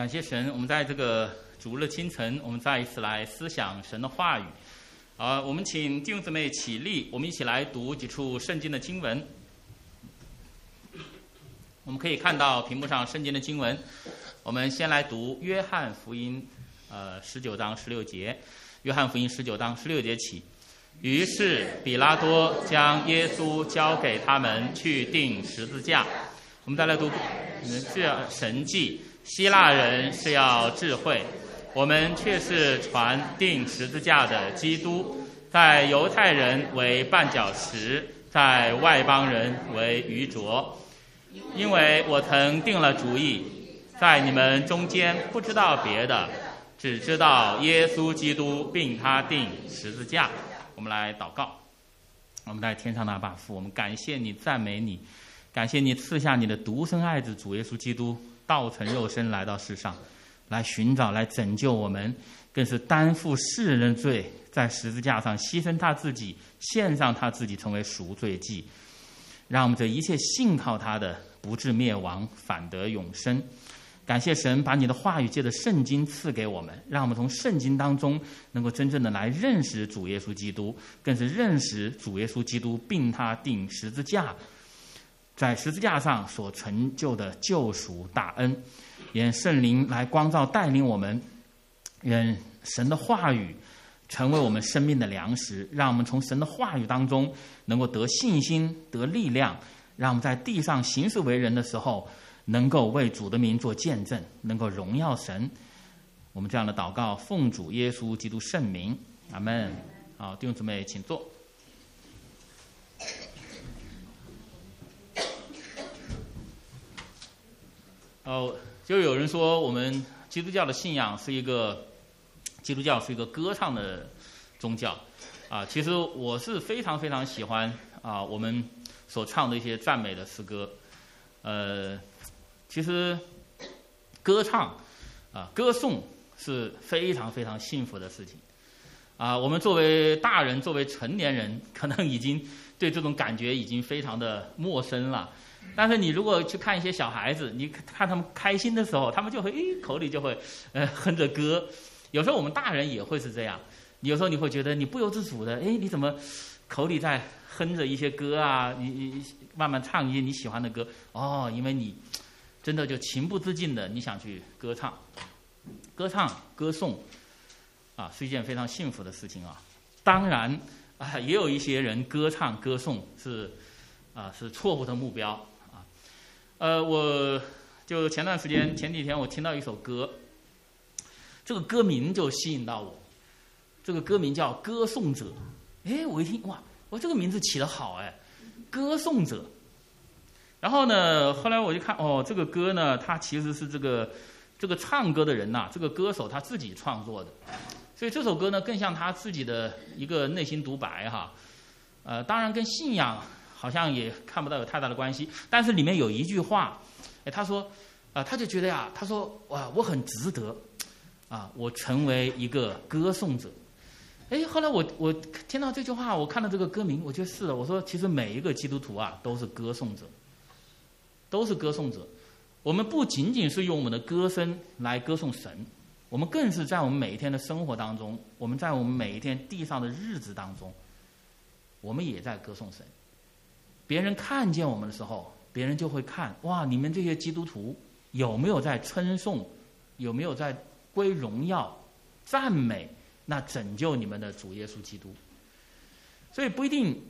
感谢神，我们在这个主日清晨，我们再一次来思想神的话语。啊，我们请弟兄姊妹起立，我们一起来读几处圣经的经文。我们可以看到屏幕上圣经的经文。我们先来读约翰福音，呃，十九章十六节。约翰福音十九章十六节起，于是比拉多将耶稣交给他们去钉十字架。我们再来读这神迹。希腊人是要智慧，我们却是传定十字架的基督，在犹太人为绊脚石，在外邦人为愚拙。因为我曾定了主意，在你们中间不知道别的，只知道耶稣基督并他定十字架。我们来祷告，我们在天上的阿爸父，我们感谢你，赞美你，感谢你赐下你的独生爱子主耶稣基督。道成肉身来到世上，来寻找、来拯救我们，更是担负世人的罪，在十字架上牺牲他自己，献上他自己，成为赎罪祭，让我们这一切信靠他的，不至灭亡，反得永生。感谢神把你的话语借着圣经赐给我们，让我们从圣经当中能够真正的来认识主耶稣基督，更是认识主耶稣基督并他定十字架。在十字架上所成就的救赎大恩，愿圣灵来光照带领我们，愿神的话语成为我们生命的粮食，让我们从神的话语当中能够得信心、得力量，让我们在地上行事为人的时候，能够为主的名做见证，能够荣耀神。我们这样的祷告，奉主耶稣基督圣名，阿门。好，弟兄姊妹，请坐。哦，就有人说我们基督教的信仰是一个基督教是一个歌唱的宗教，啊，其实我是非常非常喜欢啊我们所唱的一些赞美的诗歌，呃，其实歌唱啊歌颂是非常非常幸福的事情，啊，我们作为大人作为成年人，可能已经对这种感觉已经非常的陌生了。但是你如果去看一些小孩子，你看他们开心的时候，他们就会诶口里就会呃 哼着歌。有时候我们大人也会是这样，有时候你会觉得你不由自主的，诶你怎么口里在哼着一些歌啊？你你慢慢唱一些你喜欢的歌哦，因为你真的就情不自禁的你想去歌唱，歌唱歌颂啊是一件非常幸福的事情啊。当然啊，也有一些人歌唱歌颂是啊是错误的目标。呃，我就前段时间前几天我听到一首歌，这个歌名就吸引到我，这个歌名叫《歌颂者》。哎，我一听哇，我这个名字起得好哎，《歌颂者》。然后呢，后来我就看哦，这个歌呢，它其实是这个这个唱歌的人呐，这个歌手他自己创作的，所以这首歌呢，更像他自己的一个内心独白哈。呃，当然跟信仰。好像也看不到有太大的关系，但是里面有一句话，哎，他说，啊，他就觉得呀，他说，哇，我很值得，啊，我成为一个歌颂者，哎，后来我我听到这句话，我看到这个歌名，我觉得是的，我说，其实每一个基督徒啊，都是歌颂者，都是歌颂者，我们不仅仅是用我们的歌声来歌颂神，我们更是在我们每一天的生活当中，我们在我们每一天地上的日子当中，我们也在歌颂神。别人看见我们的时候，别人就会看哇，你们这些基督徒有没有在称颂，有没有在归荣耀、赞美那拯救你们的主耶稣基督？所以不一定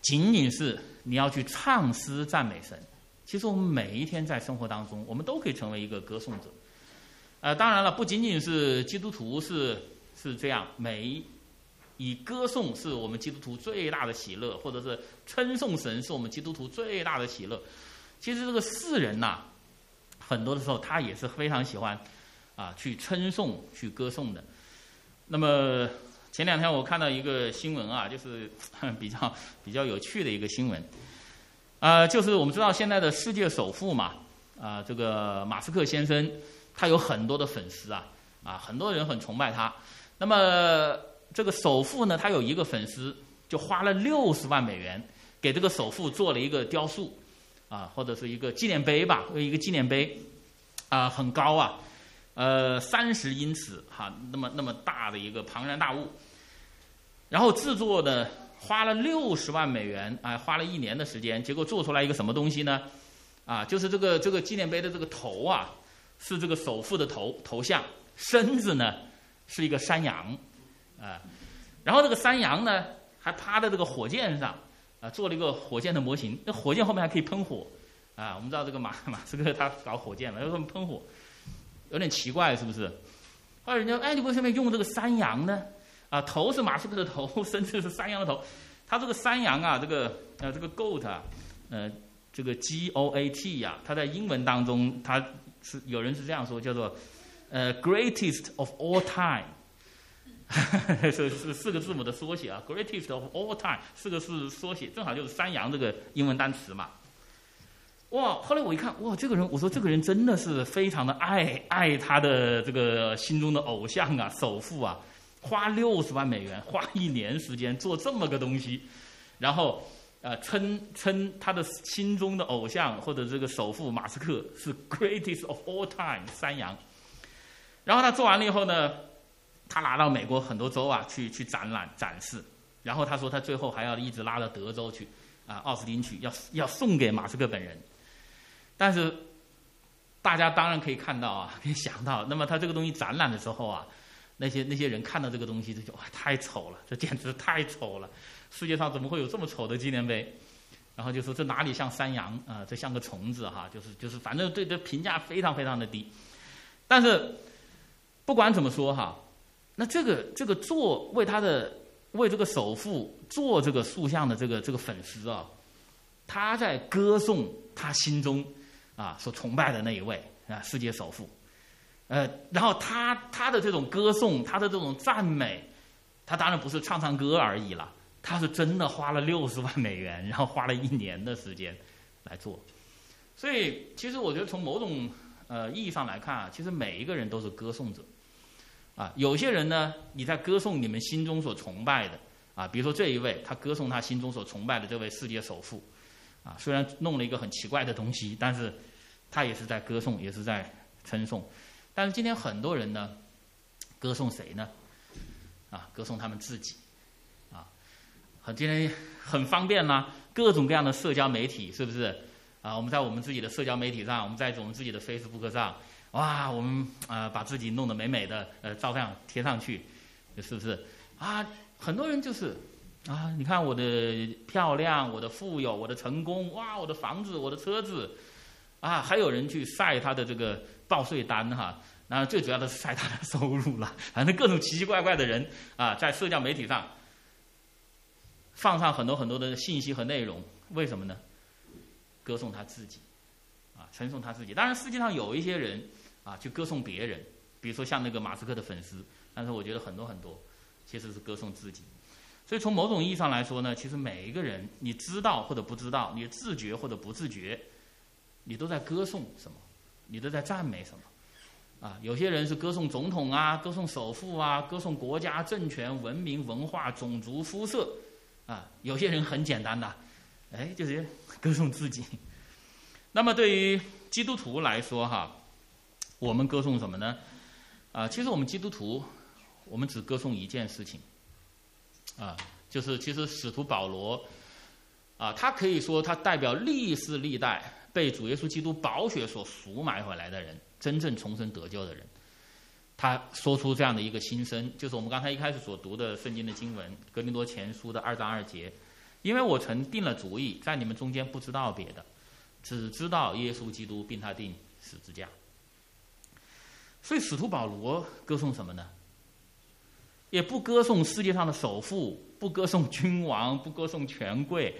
仅仅是你要去唱诗赞美神，其实我们每一天在生活当中，我们都可以成为一个歌颂者。呃，当然了，不仅仅是基督徒是是这样，每。以歌颂是我们基督徒最大的喜乐，或者是称颂神是我们基督徒最大的喜乐。其实这个世人呐，很多的时候他也是非常喜欢啊去称颂、去歌颂的。那么前两天我看到一个新闻啊，就是 比较比较有趣的一个新闻，啊，就是我们知道现在的世界首富嘛，啊，这个马斯克先生，他有很多的粉丝啊，啊，很多人很崇拜他。那么这个首富呢，他有一个粉丝，就花了六十万美元给这个首富做了一个雕塑，啊，或者是一个纪念碑吧，一个纪念碑，啊，很高啊。呃，三十英尺哈，那么那么大的一个庞然大物，然后制作的花了六十万美元，哎，花了一年的时间，结果做出来一个什么东西呢？啊，就是这个这个纪念碑的这个头啊，是这个首富的头头像，身子呢是一个山羊，啊，然后这个山羊呢还趴在这个火箭上，啊，做了一个火箭的模型，那火箭后面还可以喷火，啊，我们知道这个马 马斯克他搞火箭嘛，要这么喷火。有点奇怪，是不是？后来人家，哎，你为什么用这个山羊呢？啊，头是马斯克的头，身子是山羊的头。他这个山羊啊，这个呃，这个 goat 啊，呃，这个 G O A T 呀，它在英文当中，它是有人是这样说，叫做呃 greatest of all time，是是四个字母的缩写啊，greatest of all time 四个字缩写，正好就是山羊这个英文单词嘛。哇！后来我一看，哇，这个人，我说这个人真的是非常的爱爱他的这个心中的偶像啊，首富啊，花六十万美元，花一年时间做这么个东西，然后呃，称称他的心中的偶像或者这个首富马斯克是 greatest of all time 山羊。然后他做完了以后呢，他拿到美国很多州啊去去展览展示，然后他说他最后还要一直拉到德州去啊，奥斯汀去，要要送给马斯克本人。但是，大家当然可以看到啊，可以想到，那么他这个东西展览的时候啊，那些那些人看到这个东西就哇太丑了，这简直太丑了，世界上怎么会有这么丑的纪念碑？然后就说这哪里像山羊啊，这像个虫子哈，就是就是反正对这评价非常非常的低。但是不管怎么说哈，那这个这个做为他的为这个首富做这个塑像的这个这个粉丝啊，他在歌颂他心中。啊，所崇拜的那一位啊，世界首富，呃，然后他他的这种歌颂，他的这种赞美，他当然不是唱唱歌而已了，他是真的花了六十万美元，然后花了一年的时间来做。所以，其实我觉得从某种呃意义上来看啊，其实每一个人都是歌颂者。啊，有些人呢，你在歌颂你们心中所崇拜的啊，比如说这一位，他歌颂他心中所崇拜的这位世界首富，啊，虽然弄了一个很奇怪的东西，但是。他也是在歌颂，也是在称颂，但是今天很多人呢，歌颂谁呢？啊，歌颂他们自己，啊，很今天很方便啦，各种各样的社交媒体是不是？啊，我们在我们自己的社交媒体上，我们在我们自己的 Facebook 上，哇，我们啊把自己弄得美美的，呃，照相贴上去，是不是？啊，很多人就是啊，你看我的漂亮，我的富有，我的成功，哇，我的房子，我的车子。啊，还有人去晒他的这个报税单哈，那最主要的是晒他的收入了，反正各种奇奇怪怪的人啊，在社交媒体上放上很多很多的信息和内容，为什么呢？歌颂他自己，啊，称颂他自己。当然，世界上有一些人啊，去歌颂别人，比如说像那个马斯克的粉丝，但是我觉得很多很多其实是歌颂自己。所以从某种意义上来说呢，其实每一个人，你知道或者不知道，你自觉或者不自觉。你都在歌颂什么？你都在赞美什么？啊，有些人是歌颂总统啊，歌颂首富啊，歌颂国家政权、文明、文化、种族、肤色，啊，有些人很简单的，哎，就是 歌颂自己。那么对于基督徒来说，哈，我们歌颂什么呢？啊，其实我们基督徒，我们只歌颂一件事情，啊，就是其实使徒保罗，啊，他可以说他代表历世历代。被主耶稣基督宝血所赎买回来的人，真正重生得救的人，他说出这样的一个心声，就是我们刚才一开始所读的圣经的经文《格林多前书》的二章二节。因为我曾定了主意，在你们中间不知道别的，只知道耶稣基督并他定十字架。所以使徒保罗歌颂什么呢？也不歌颂世界上的首富，不歌颂君王，不歌颂权贵。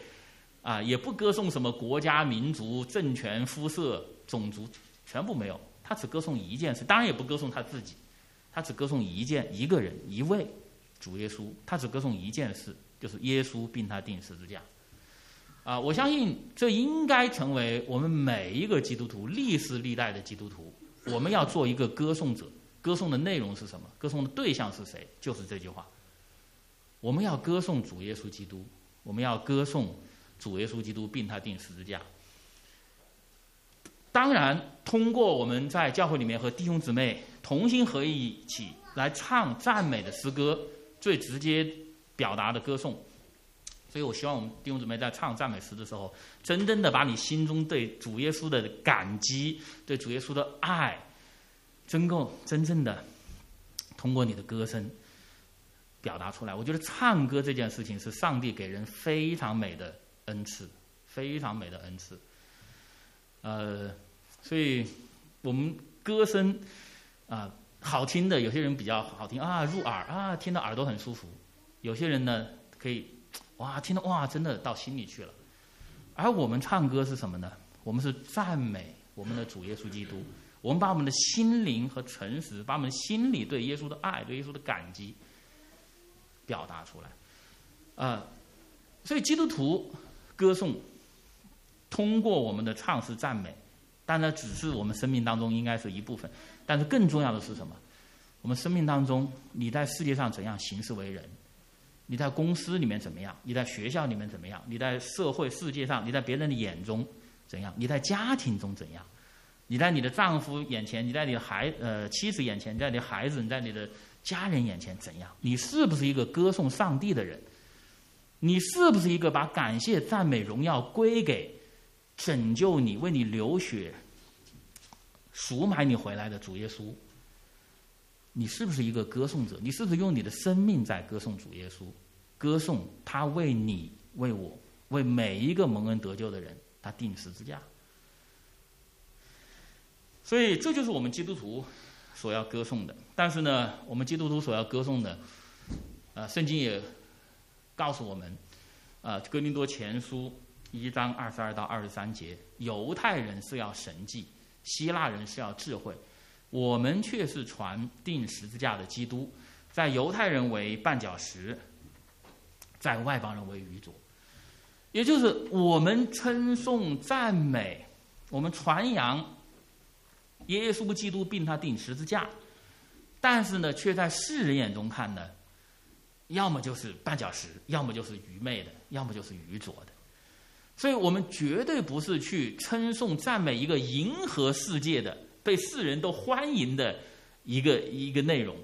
啊，也不歌颂什么国家、民族、政权、肤色、种族，全部没有。他只歌颂一件事，当然也不歌颂他自己，他只歌颂一件、一个人、一位主耶稣。他只歌颂一件事，就是耶稣并他定十字架。啊，我相信这应该成为我们每一个基督徒历史历代的基督徒，我们要做一个歌颂者。歌颂的内容是什么？歌颂的对象是谁？就是这句话。我们要歌颂主耶稣基督，我们要歌颂。主耶稣基督并他定十字架。当然，通过我们在教会里面和弟兄姊妹同心合意一起来唱赞美的诗歌，最直接表达的歌颂。所以我希望我们弟兄姊妹在唱赞美诗的时候，真正的把你心中对主耶稣的感激、对主耶稣的爱，真够真正的通过你的歌声表达出来。我觉得唱歌这件事情是上帝给人非常美的恩赐，非常美的恩赐。呃，所以我们歌声啊好听的，有些人比较好听啊入耳啊，听到耳朵很舒服；有些人呢可以。哇，听到哇，真的到心里去了。而我们唱歌是什么呢？我们是赞美我们的主耶稣基督。我们把我们的心灵和诚实，把我们心里对耶稣的爱、对耶稣的感激表达出来。啊，所以基督徒歌颂，通过我们的唱诗赞美，当然只是我们生命当中应该是一部分。但是更重要的是什么？我们生命当中，你在世界上怎样行事为人？你在公司里面怎么样？你在学校里面怎么样？你在社会世界上，你在别人的眼中怎样？你在家庭中怎样？你在你的丈夫眼前，你在你的孩呃妻子眼前，你在你的孩子，你在你的家人眼前怎样？你是不是一个歌颂上帝的人？你是不是一个把感谢、赞美、荣耀归给拯救你、为你流血、赎买你回来的主耶稣？你是不是一个歌颂者？你是不是用你的生命在歌颂主耶稣，歌颂他为你、为我、为每一个蒙恩得救的人，他定十字架？所以这就是我们基督徒所要歌颂的。但是呢，我们基督徒所要歌颂的，呃，圣经也告诉我们，呃，《哥林多前书》一章二十二到二十三节，犹太人是要神迹，希腊人是要智慧。我们却是传定十字架的基督，在犹太人为绊脚石，在外邦人为愚拙。也就是我们称颂赞美，我们传扬耶稣基督并他定十字架，但是呢，却在世人眼中看呢，要么就是绊脚石，要么就是愚昧的，要么就是愚拙的。所以我们绝对不是去称颂赞美一个迎合世界的。被世人都欢迎的一个一个内容，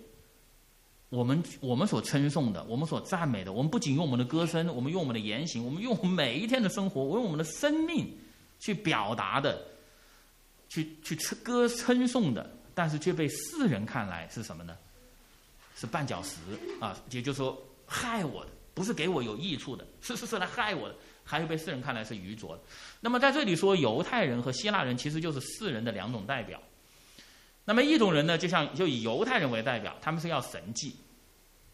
我们我们所称颂的，我们所赞美的，我们不仅用我们的歌声，我们用我们的言行，我们用每一天的生活，我用我们的生命去表达的，去去歌称颂的，但是却被世人看来是什么呢？是绊脚石啊，也就是说害我的，不是给我有益处的，是是是来害我的。还有被世人看来是愚拙的。那么在这里说，犹太人和希腊人其实就是世人的两种代表。那么一种人呢，就像就以犹太人为代表，他们是要神迹，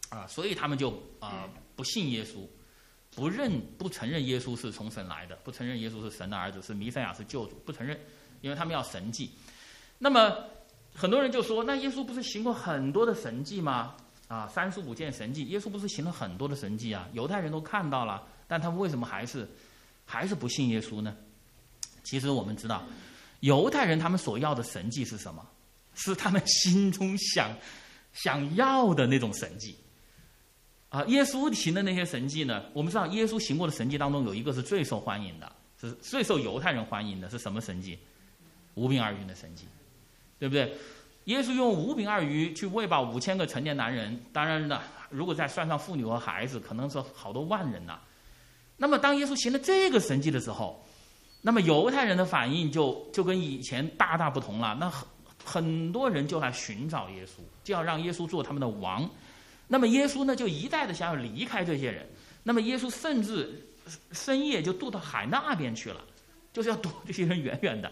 啊，所以他们就啊不信耶稣，不认不承认耶稣是从神来的，不承认耶稣是神的儿子，是弥赛亚是救主，不承认，因为他们要神迹。那么很多人就说，那耶稣不是行过很多的神迹吗？啊，三十五件神迹，耶稣不是行了很多的神迹啊？犹太人都看到了，但他们为什么还是还是不信耶稣呢？其实我们知道，犹太人他们所要的神迹是什么？是他们心中想 想要的那种神迹，啊，耶稣行的那些神迹呢？我们知道，耶稣行过的神迹当中有一个是最受欢迎的，是最受犹太人欢迎的，是什么神迹？五饼二鱼的神迹，对不对？耶稣用五饼二鱼去喂饱五千个成年男人，当然了，如果再算上妇女和孩子，可能是好多万人呐。那么，当耶稣行了这个神迹的时候，那么犹太人的反应就就跟以前大大不同了。那很。多人就来寻找耶稣，就要让耶稣做他们的王。那么耶稣呢，就一再的想要离开这些人。那么耶稣甚至深夜就渡到海那边去了，就是要躲这些人远远的。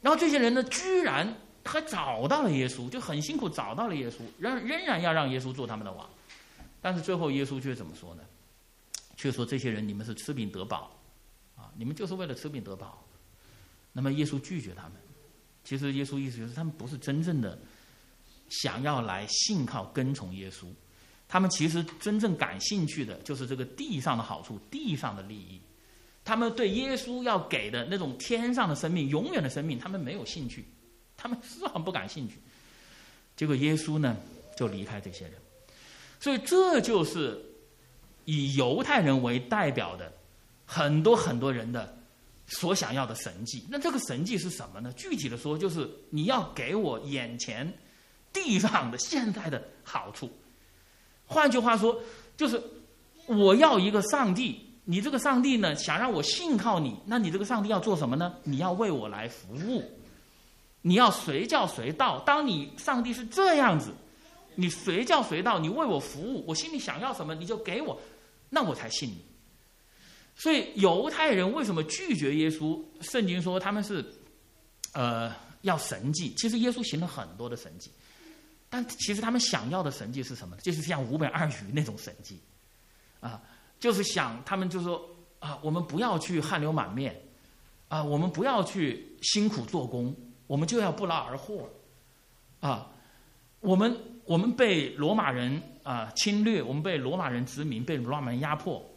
然后这些人呢，居然还找到了耶稣，就很辛苦找到了耶稣，仍仍然要让耶稣做他们的王。但是最后耶稣却怎么说呢？却说这些人你们是吃饼得饱，啊，你们就是为了吃饼得饱。那么耶稣拒绝他们。其实耶稣意思就是，他们不是真正的想要来信靠跟从耶稣，他们其实真正感兴趣的就是这个地上的好处、地上的利益。他们对耶稣要给的那种天上的生命、永远的生命，他们没有兴趣，他们丝毫不感兴趣。结果耶稣呢，就离开这些人。所以这就是以犹太人为代表的很多很多人的。所想要的神迹，那这个神迹是什么呢？具体的说，就是你要给我眼前地上的现在的好处。换句话说，就是我要一个上帝，你这个上帝呢，想让我信靠你，那你这个上帝要做什么呢？你要为我来服务，你要随叫随到。当你上帝是这样子，你随叫随到，你为我服务，我心里想要什么你就给我，那我才信你。所以犹太人为什么拒绝耶稣？圣经说他们是，呃，要神迹。其实耶稣行了很多的神迹，但其实他们想要的神迹是什么？就是像五本二鱼那种神迹，啊，就是想他们就说啊，我们不要去汗流满面，啊，我们不要去辛苦做工，我们就要不劳而获，啊，我们我们被罗马人啊侵略，我们被罗马人殖民，被罗马人压迫。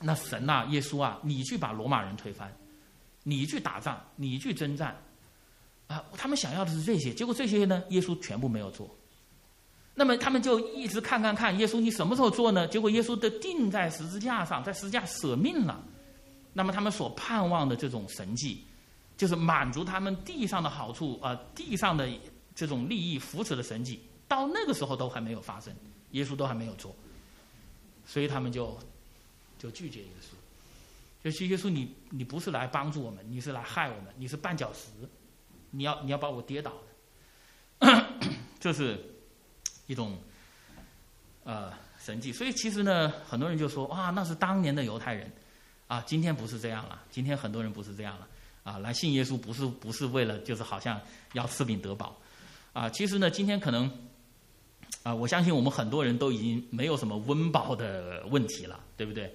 那神呐，耶稣啊，你去把罗马人推翻，你去打仗，你去征战，啊，他们想要的是这些，结果这些呢，耶稣全部没有做。那么他们就一直看看看，耶稣你什么时候做呢？结果耶稣的钉在十字架上，在十字架舍命了。那么他们所盼望的这种神迹，就是满足他们地上的好处啊，地上的这种利益扶持的神迹，到那个时候都还没有发生，耶稣都还没有做，所以他们就。就拒绝耶稣，就是耶稣，你你不是来帮助我们，你是来害我们，你是绊脚石，你要你要把我跌倒的，这是一种呃神迹。所以其实呢，很多人就说哇，那是当年的犹太人。啊，今天不是这样了，今天很多人不是这样了。啊，来信耶稣不是不是为了就是好像要吃饼得饱。啊，其实呢，今天可能啊，我相信我们很多人都已经没有什么温饱的问题了，对不对？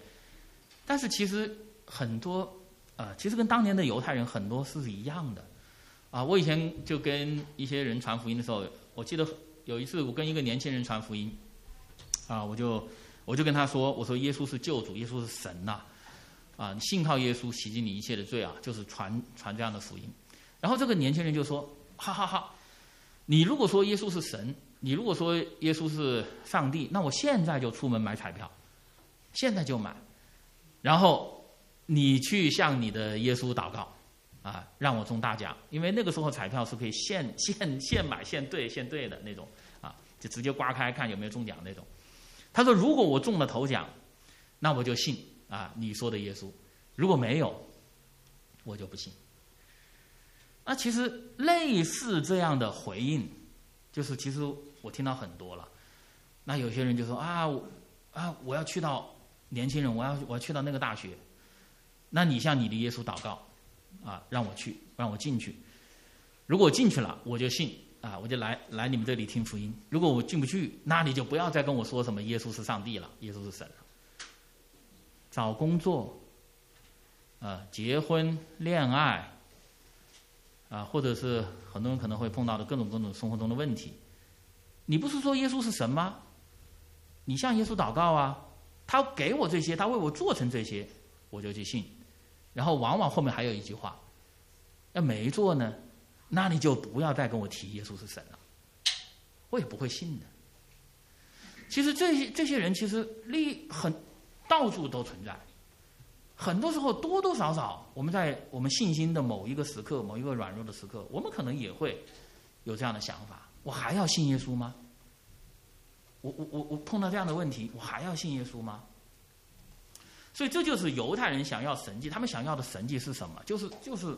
但是其实很多啊，其实跟当年的犹太人很多是一样的啊。我以前就跟一些人传福音的时候，我记得有一次我跟一个年轻人传福音啊，我就我就跟他说，我说耶稣是救主，耶稣是神呐啊，信靠耶稣洗净你一切的罪啊，就是传传这样的福音。然后这个年轻人就说：哈哈哈，你如果说耶稣是神，你如果说耶稣是上帝，那我现在就出门买彩票，现在就买。然后你去向你的耶稣祷告，啊，让我中大奖，因为那个时候彩票是可以现 现现买现兑现兑的那种，啊，就直接刮开看有没有中奖那种。他说：“如果我中了头奖，那我就信啊你说的耶稣；如果没有，我就不信。”那其实类似这样的回应，就是其实我听到很多了。那有些人就说：“啊，啊，我要去到。”年轻人，我要我要去到那个大学，那你向你的耶稣祷告，啊，让我去，让我进去。如果进去了，我就信啊，我就来来你们这里听福音。如果我进不去，那你就不要再跟我说什么耶稣是上帝了，耶稣是神了。找工作，啊，结婚、恋爱，啊，或者是很多人可能会碰到的各种各种生活中的问题，你不是说耶稣是神吗？你向耶稣祷告啊。他给我这些，他为我做成这些，我就去信。然后往往后面还有一句话：要没做呢，那你就不要再跟我提耶稣是神了，我也不会信的。其实这些这些人其实利很到处都存在，很多时候多多少少我们在我们信心的某一个时刻、某一个软弱的时刻，我们可能也会有这样的想法：我还要信耶稣吗？我我我我碰到这样的问题，我还要信耶稣吗？所以这就是犹太人想要神迹，他们想要的神迹是什么？就是就是，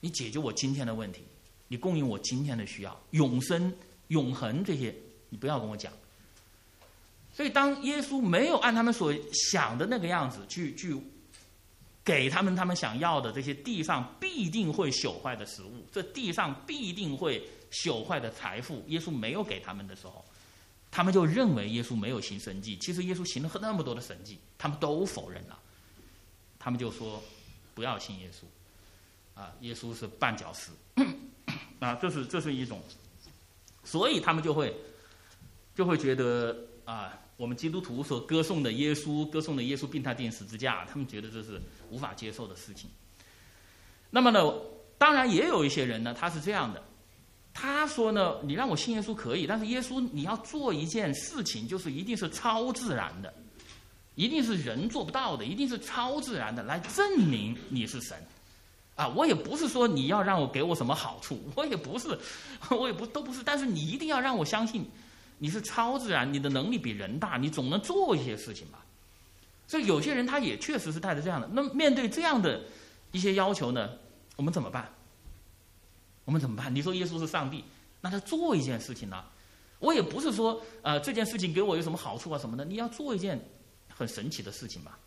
你解决我今天的问题，你供应我今天的需要，永生、永恒这些，你不要跟我讲。所以当耶稣没有按他们所想的那个样子去去给他们他们想要的这些地上必定会朽坏的食物，这地上必定会朽坏的财富，耶稣没有给他们的时候。他们就认为耶稣没有行神迹，其实耶稣行了那么多的神迹，他们都否认了。他们就说不要信耶稣，啊，耶稣是绊脚石，啊，这是这是一种，所以他们就会就会觉得啊，我们基督徒所歌颂的耶稣，歌颂的耶稣病态钉十字架，他们觉得这是无法接受的事情。那么呢，当然也有一些人呢，他是这样的。他说呢，你让我信耶稣可以，但是耶稣你要做一件事情，就是一定是超自然的，一定是人做不到的，一定是超自然的，来证明你是神，啊，我也不是说你要让我给我什么好处，我也不是，我也不都不是，但是你一定要让我相信你是超自然，你的能力比人大，你总能做一些事情吧。所以有些人他也确实是带着这样的。那面对这样的一些要求呢，我们怎么办？我们怎么办？你说耶稣是上帝，那他做一件事情呢？我也不是说呃这件事情给我有什么好处啊什么的，你要做一件很神奇的事情吧。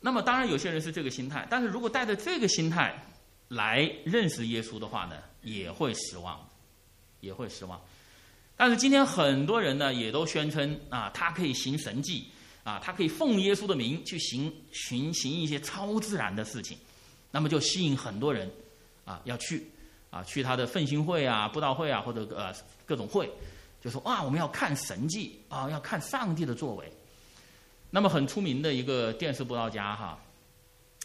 那么当然有些人是这个心态，但是如果带着这个心态来认识耶稣的话呢，也会失望，也会失望。但是今天很多人呢，也都宣称啊，他可以行神迹，啊，他可以奉耶稣的名去行行行一些超自然的事情，那么就吸引很多人啊要去啊去他的奋兴会啊、布道会啊或者呃各种会，就说啊我们要看神迹啊，要看上帝的作为。那么很出名的一个电视布道家哈，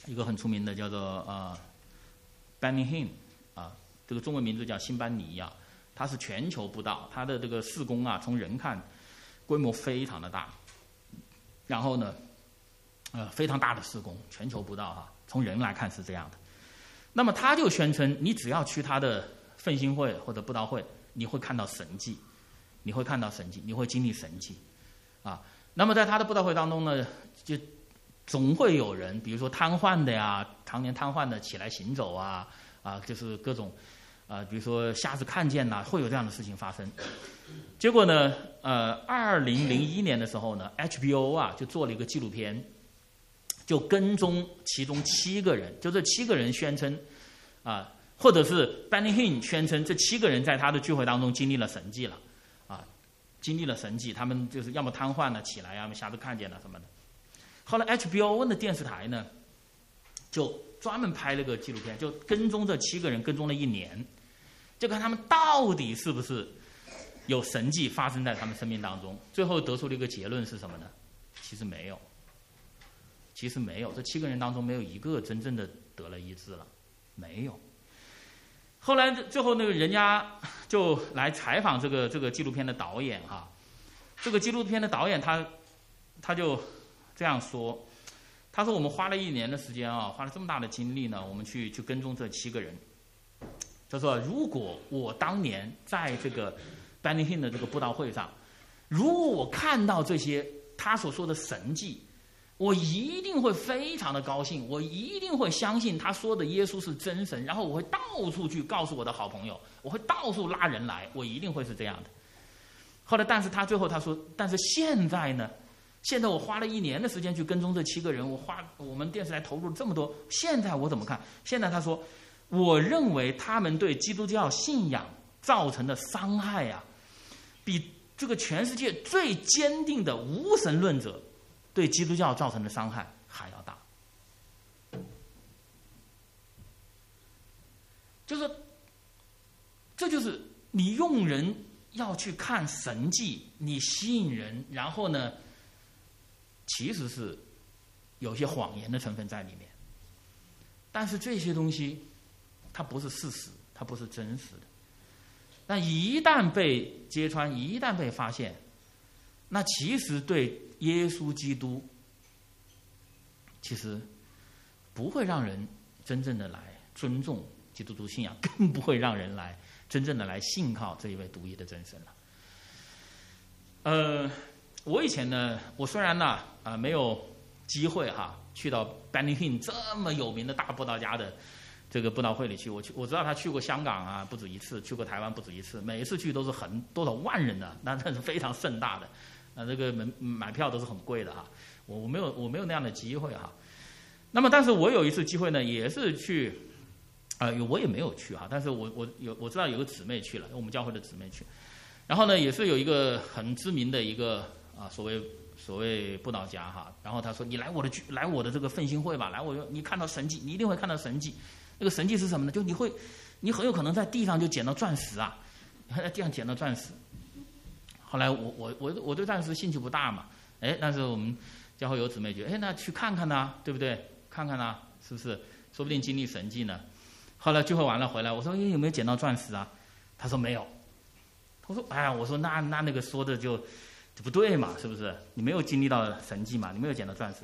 一个很出名的叫做呃 b e n n y h i n 啊，这个中文名字叫辛班尼啊，他是全球布道，他的这个事工啊，从人看规模非常的大，然后呢，呃非常大的事工，全球布道哈，从人来看是这样的。那么他就宣称，你只要去他的奋兴会或者布道会，你会看到神迹，你会看到神迹，你会经历神迹，啊。那么在他的布道会当中呢，就总会有人，比如说瘫痪的呀，常年瘫痪的起来行走啊，啊，就是各种，啊，比如说瞎子看见呐，会有这样的事情发生。结果呢，呃，二零零一年的时候呢，HBO 啊就做了一个纪录片，就跟踪其中七个人，就这七个人宣称，啊，或者是 Benny Hinn 宣称这七个人在他的聚会当中经历了神迹了。啊经历了神迹，他们就是要么瘫痪了起来，要么瞎子看见了什么的。后来 HBO 的电视台呢，就专门拍了个纪录片，就跟踪这七个人，跟踪了一年，就看他们到底是不是有神迹发生在他们生命当中。最后得出了一个结论是什么呢？其实没有，其实没有，这七个人当中没有一个真正的得了医治了，没有。后来最后那个人家 就来采访这个这个纪录片的导演哈，这个纪录片的导演他他就这样说，他说我们花了一年的时间啊，花了这么大的精力呢，我们去去跟踪这七个人。他说如果我当年在这个 Benny Hinn 的这个布道会上，如果我看到这些他所说的神迹。我一定会非常的高兴，我一定会相信他说的耶稣是真神，然后我会到处去告诉我的好朋友，我会到处拉人来，我一定会是这样的。后来，但是他最后他说，但是现在呢？现在我花了一年的时间去跟踪这七个人，我花我们电视台投入了这么多，现在我怎么看？现在他说，我认为他们对基督教信仰造成的伤害呀，比这个全世界最坚定的无神论者。对基督教造成的伤害还要大，就是，这就是你用人要去看神迹，你吸引人，然后呢，其实是有些谎言的成分在里面，但是这些东西它不是事实，它不是真实的，但一旦被揭穿，一旦被发现，那其实对。耶稣基督其实不会让人真正的来尊重基督徒信仰，更不会让人来真正的来信靠这一位独一的真神了。呃，我以前呢，我虽然呢啊没有机会哈去到 b e n n y h i n 这么有名的大布道家的这个布道会里去，我去我知道他去过香港啊不止一次，去过台湾不止一次，每一次去都是很多少万人的，那那是非常盛大的。啊，这个门买票都是很贵的哈，我我没有我没有那样的机会哈。那么，但是我有一次机会呢，也是去，啊，我也没有去哈，但是我我有我知道有个姊妹去了，我们教会的姊妹去，然后呢，也是有一个很知名的一个啊，所谓所谓布道家哈，然后他说你来我的来我的这个奋兴会吧，来我你看到神迹，你一定会看到神迹。那个神迹是什么呢？就你会，你很有可能在地上就捡到钻石啊，在地上捡到钻石。后来我我我我对钻石兴趣不大嘛，哎，但是我们教会有姊妹觉得，哎，那去看看呐，对不对？看看呐，是不是？说不定经历神迹呢。后来聚会完了回来，我说，哎，有没有捡到钻石啊？他说没有。他说，哎呀，我说那那那个说的就就不对嘛，是不是？你没有经历到神迹嘛，你没有捡到钻石。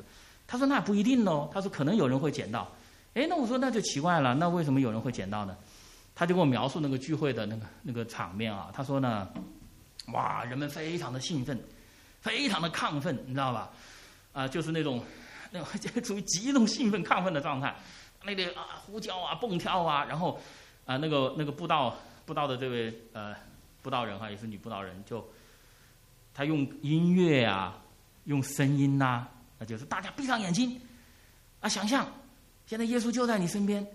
他说那不一定哦，他说可能有人会捡到，哎，那我说那就奇怪了，那为什么有人会捡到呢？他就给我描述那个聚会的那个那个场面啊，他说呢，哇，人们非常的兴奋，非常的亢奋，你知道吧？啊，就是那种那种 处于极度兴奋亢奋的状态，那里啊呼叫啊蹦跳啊，然后啊那个那个布道布道的这位呃布道人哈，也是女布道人，就他用音乐啊，用声音呐，那就是大家闭上眼睛啊，想象现在耶稣就在你身边。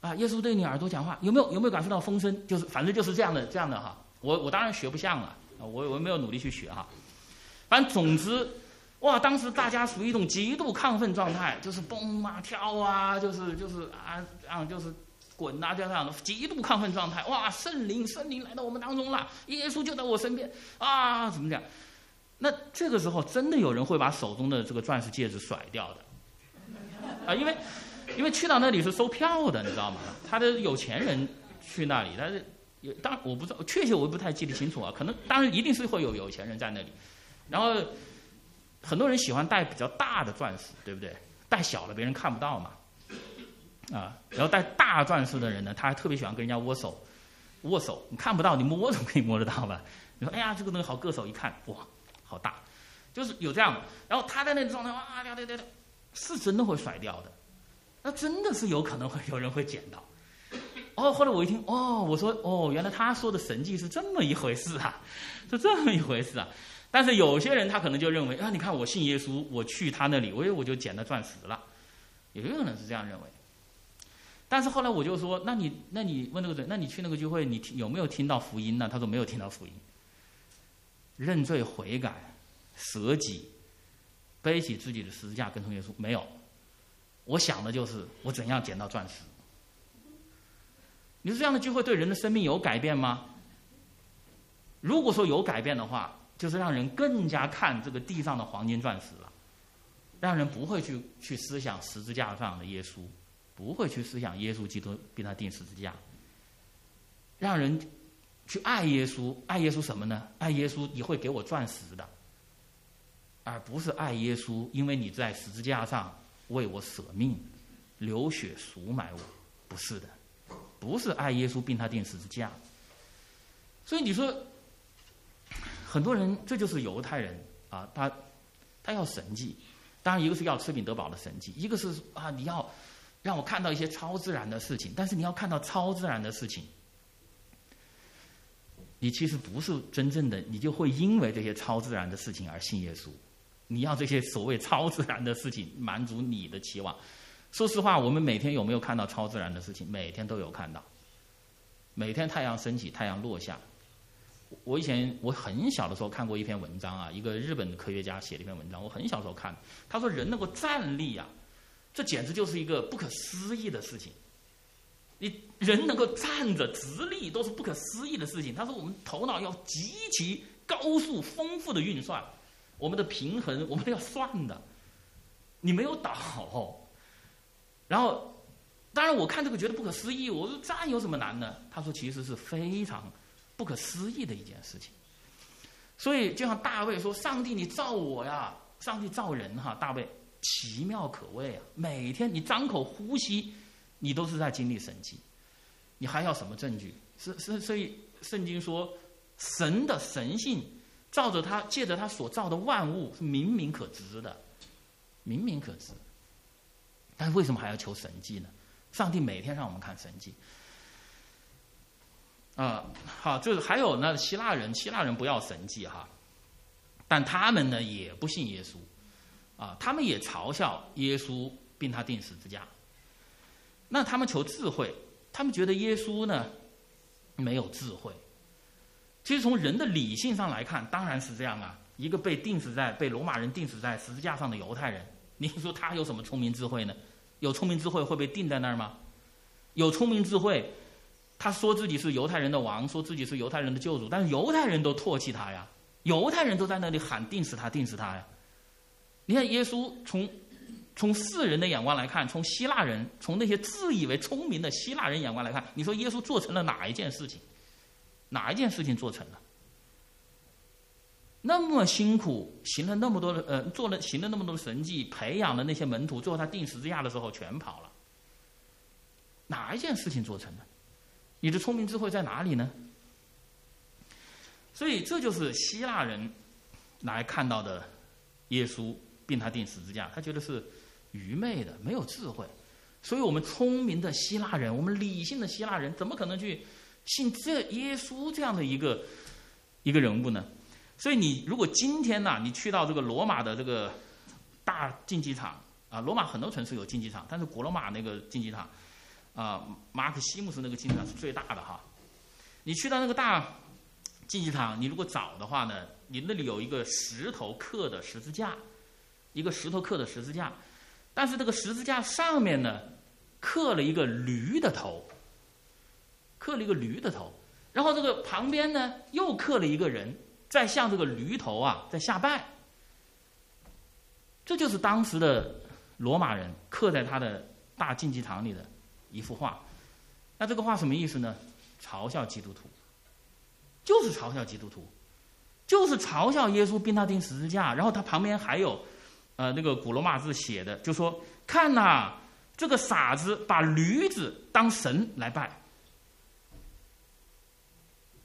啊，耶稣对你耳朵讲话，有没有有没有感受到风声？就是反正就是这样的这样的哈。我我当然学不像了，啊，我我没有努力去学哈。反正总之，哇，当时大家属于一种极度亢奋状态，就是蹦啊跳啊，就是就是啊这样就是滚啊这样的极度亢奋状态。哇，圣灵圣灵来到我们当中了，耶稣就在我身边啊，怎么讲？那这个时候真的有人会把手中的这个钻石戒指甩掉的啊，因为。因为去到那里是收票的，你知道吗？他的有钱人去那里，但是有当然我不知道确切，我不太记得清楚啊。可能当然一定是会有有钱人在那里，然后很多人喜欢戴比较大的钻石，对不对？戴小了别人看不到嘛，啊，然后戴大钻石的人呢，他还特别喜欢跟人家握手，握手你看不到，你摸总 可以摸得到吧？你说哎呀，这个东西好硌手，一看哇，好大，就是有这样的。然后他在那个状态哇，掉掉掉掉，是真的会甩掉的。那真的是有可能会有人会捡到，哦，后来我一听，哦，我说，哦，原来他说的神迹是这么一回事啊，是这么一回事啊。但是有些人他可能就认为，啊，你看我信耶稣，我去他那里，我我就捡到钻石了，也有可能是这样认为。但是后来我就说，那你那你问那个人，那你去那个聚会，你听有没有听到福音呢？他说没有听到福音。认罪悔改，舍己，背起自己的十字架跟从耶稣，没有。我想的就是我怎样捡到钻石。你说这样的聚会对人的生命有改变吗？如果说有改变的话，就是让人更加看这个地上的黄金钻石了，让人不会去去思想十字架上的耶稣，不会去思想耶稣基督被他钉十字架，让人去爱耶稣，爱耶稣什么呢？爱耶稣你会给我钻石的，而不是爱耶稣，因为你在十字架上。为我舍命，流血赎买我，不是的，不是爱耶稣并他钉十字架。所以你说，很多人这就是犹太人啊，他他要神迹，当然一个是要吃饼得饱的神迹，一个是啊你要让我看到一些超自然的事情，但是你要看到超自然的事情，你其实不是真正的，你就会因为这些超自然的事情而信耶稣。你要这些所谓超自然的事情满足你的期望，说实话，我们每天有没有看到超自然的事情？每天都有看到。每天太阳升起，太阳落下。我以前我很小的时候看过一篇文章啊，一个日本的科学家写了一篇文章。我很小时候看，他说人能够站立啊，这简直就是一个不可思议的事情。你人能够站着直立都是不可思议的事情。他说我们头脑要极其高速丰富的运算。我们的平衡，我们都要算的，你没有倒，然后，当然我看这个觉得不可思议。我说这有什么难的？他说其实是非常不可思议的一件事情。所以就像大卫说：“上帝，你造我呀！上帝造人哈，大卫奇妙可畏啊！每天你张口呼吸，你都是在经历神迹，你还要什么证据？是是，所以圣经说神的神性。”照着他，借着他所造的万物是明明可知的，明明可知。但是为什么还要求神迹呢？上帝每天让我们看神迹。啊，好，就是还有呢希腊人，希腊人不要神迹哈，但他们呢也不信耶稣，啊，他们也嘲笑耶稣并他钉十字架。那他们求智慧，他们觉得耶稣呢没有智慧。其实从人的理性上来看，当然是这样啊。一个被钉死在被罗马人钉死在十字架上的犹太人，你说他有什么聪明智慧呢？有聪明智慧会被定在那儿吗？有聪明智慧，他说自己是犹太人的王，说自己是犹太人的救主，但是犹太人都唾弃他呀，犹太人都在那里喊定死他，定死他呀。你看耶稣从从世人的眼光来看，从希腊人，从那些自以为聪明的希腊人眼光来看，你说耶稣做成了哪一件事情？哪一件事情做成了？那么辛苦行了那么多的呃，做了行了那么多的神迹，培养了那些门徒，最后他定十字架的时候全跑了。哪一件事情做成的？你的聪明智慧在哪里呢？所以这就是希腊人来看到的耶稣，并他钉十字架，他觉得是愚昧的，没有智慧。所以我们聪明的希腊人，我们理性的希腊人，怎么可能去信这耶稣这样的一个一个人物呢？所以你如果今天呢，你去到这个罗马的这个大竞技场啊，罗马很多城市有竞技场，但是古罗马那个竞技场啊，马克西姆斯那个竞技场是最大的哈。你去到那个大竞技场，你如果找的话呢，你那里有一个石头刻的十字架，一个石头刻的十字架。但是这个十字架上面呢，刻了一个驴的头，刻了一个驴的头，然后这个旁边呢又刻了一个人，在向这个驴头啊在下拜。这就是当时的罗马人刻在他的大竞技场里的一幅画。那这个画什么意思呢？嘲笑基督徒，就是嘲笑基督徒，就是嘲笑耶稣钉他钉十字架，然后他旁边还有。呃，那个古罗马字写的，就说看呐，这个傻子把驴子当神来拜，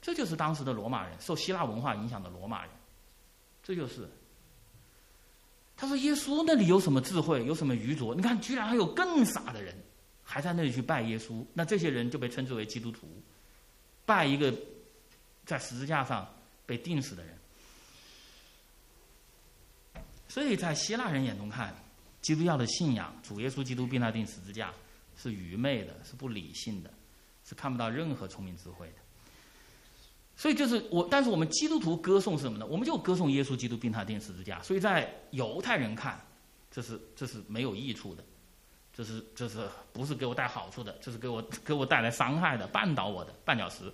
这就是当时的罗马人受希腊文化影响的罗马人，这就是。他说耶稣那里有什么智慧，有什么愚拙？你看，居然还有更傻的人还在那里去拜耶稣，那这些人就被称之为基督徒，拜一个在十字架上被钉死的人。所以在希腊人眼中看，基督教的信仰，主耶稣基督并他钉十字架，是愚昧的，是不理性的，是看不到任何聪明智慧的。所以就是我，但是我们基督徒歌颂什么呢？我们就歌颂耶稣基督并他钉十字架。所以在犹太人看，这是这是没有益处的，这是这是不是给我带好处的？这是给我给我带来伤害的，绊倒我的绊脚石。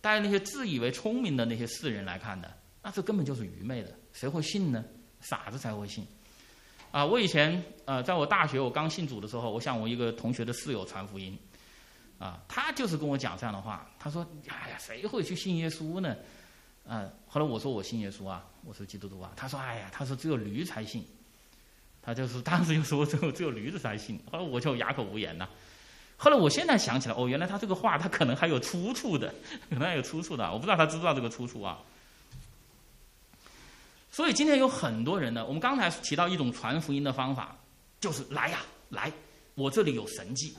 但是那些自以为聪明的那些世人来看的，那这根本就是愚昧的，谁会信呢？傻子才会信，啊！我以前呃，在我大学我刚信主的时候，我向我一个同学的室友传福音，啊，他就是跟我讲这样的话。他说：“哎呀，谁会去信耶稣呢？”嗯，后来我说：“我信耶稣啊，我是基督徒啊。”他说：“哎呀，他说只有驴才信。”他就是当时就说：“只 有只有驴子才信。”后来我就哑口无言了。后来我现在想起来，哦，原来他这个话他可能还有出处的，可能还有出处的。我不知道他知不知道这个出处啊。所以今天有很多人呢，我们刚才提到一种传福音的方法，就是来呀，来，我这里有神迹，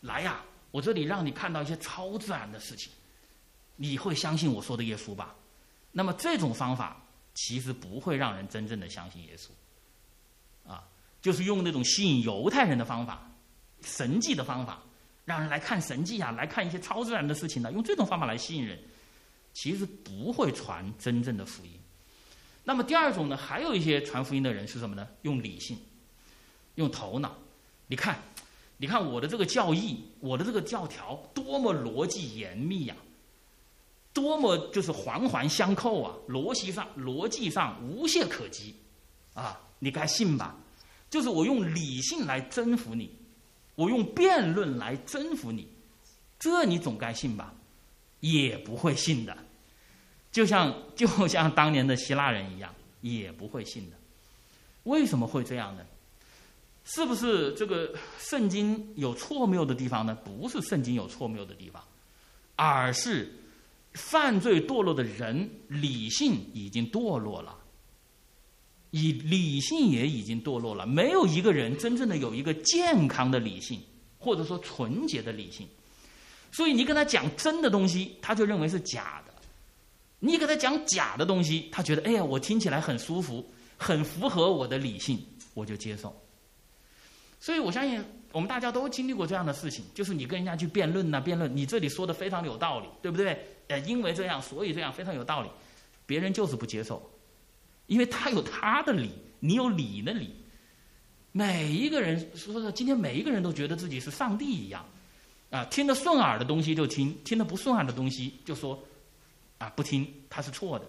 来呀，我这里让你看到一些超自然的事情，你会相信我说的耶稣吧？那么这种方法其实不会让人真正的相信耶稣，啊，就是用那种吸引犹太人的方法，神迹的方法，让人来看神迹啊，来看一些超自然的事情呢，用这种方法来吸引人，其实不会传真正的福音。那么第二种呢，还有一些传福音的人是什么呢？用理性，用头脑。你看，你看我的这个教义，我的这个教条多么逻辑严密呀，多么就是环环相扣啊，逻辑上逻辑上无懈可击，啊，你该信吧？就是我用理性来征服你，我用辩论来征服你，这你总该信吧？也不会信的。就像就像当年的希腊人一样，也不会信的。为什么会这样呢？是不是这个圣经有错谬的地方呢？不是圣经有错谬的地方，而是犯罪堕落的人理性已经堕落了，以理性也已经堕落了。没有一个人真正的有一个健康的理性，或者说纯洁的理性。所以你跟他讲真的东西，他就认为是假的。你给他讲假的东西，他觉得哎呀，我听起来很舒服，很符合我的理性，我就接受。所以我相信我们大家都经历过这样的事情，就是你跟人家去辩论呐，辩论，你这里说的非常有道理，对不对？呃，因为这样，所以这样，非常有道理，别人就是不接受，因为他有他的理，你有你的理。每一个人说的，今天每一个人都觉得自己是上帝一样，啊，听得顺耳的东西就听，听得不顺耳的东西就说。啊，不听他是错的，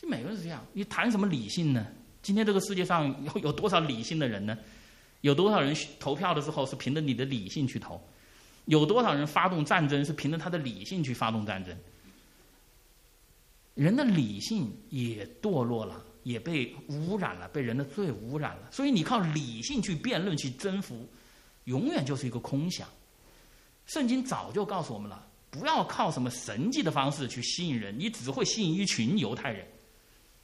就每个人是这样。你谈什么理性呢？今天这个世界上有有多少理性的人呢？有多少人投票的时候是凭着你的理。性去投？有多少人发动战争是凭着他的理。性去发动战争？人的理。性也堕落了，也被污染了，被人的罪污染了。所以你靠理。性去辩论、去征服，永远就是一个空想。圣经早就告诉我们了，不要靠什么神迹的方式去吸引人，你只会吸引一群犹太人，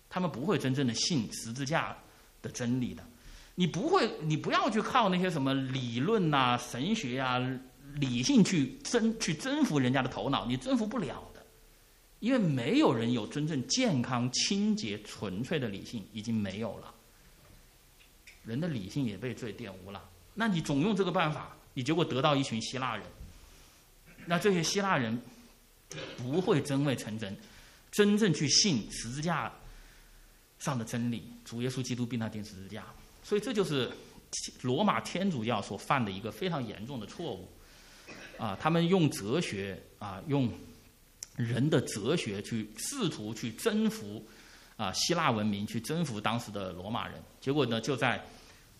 他们不会真正的信十字架的真理。的。你不会，你不要去靠那些什么理论呐、神学呀、理性去征去征服人家的头脑，你征服不了的，因为没有人有真正健康、清洁、纯粹的理性，已经没有了。人的理性也被罪玷污了，那你总用这个办法，你结果得到一群希腊人。那这些希腊人不会真伪成真，真正去信十字架上的真理，主耶稣基督并他钉十字架。所以这就是罗马天主教所犯的一个非常严重的错误，啊，他们用哲学啊，用人的哲学去试图去征服啊希腊文明，去征服当时的罗马人，结果呢，就在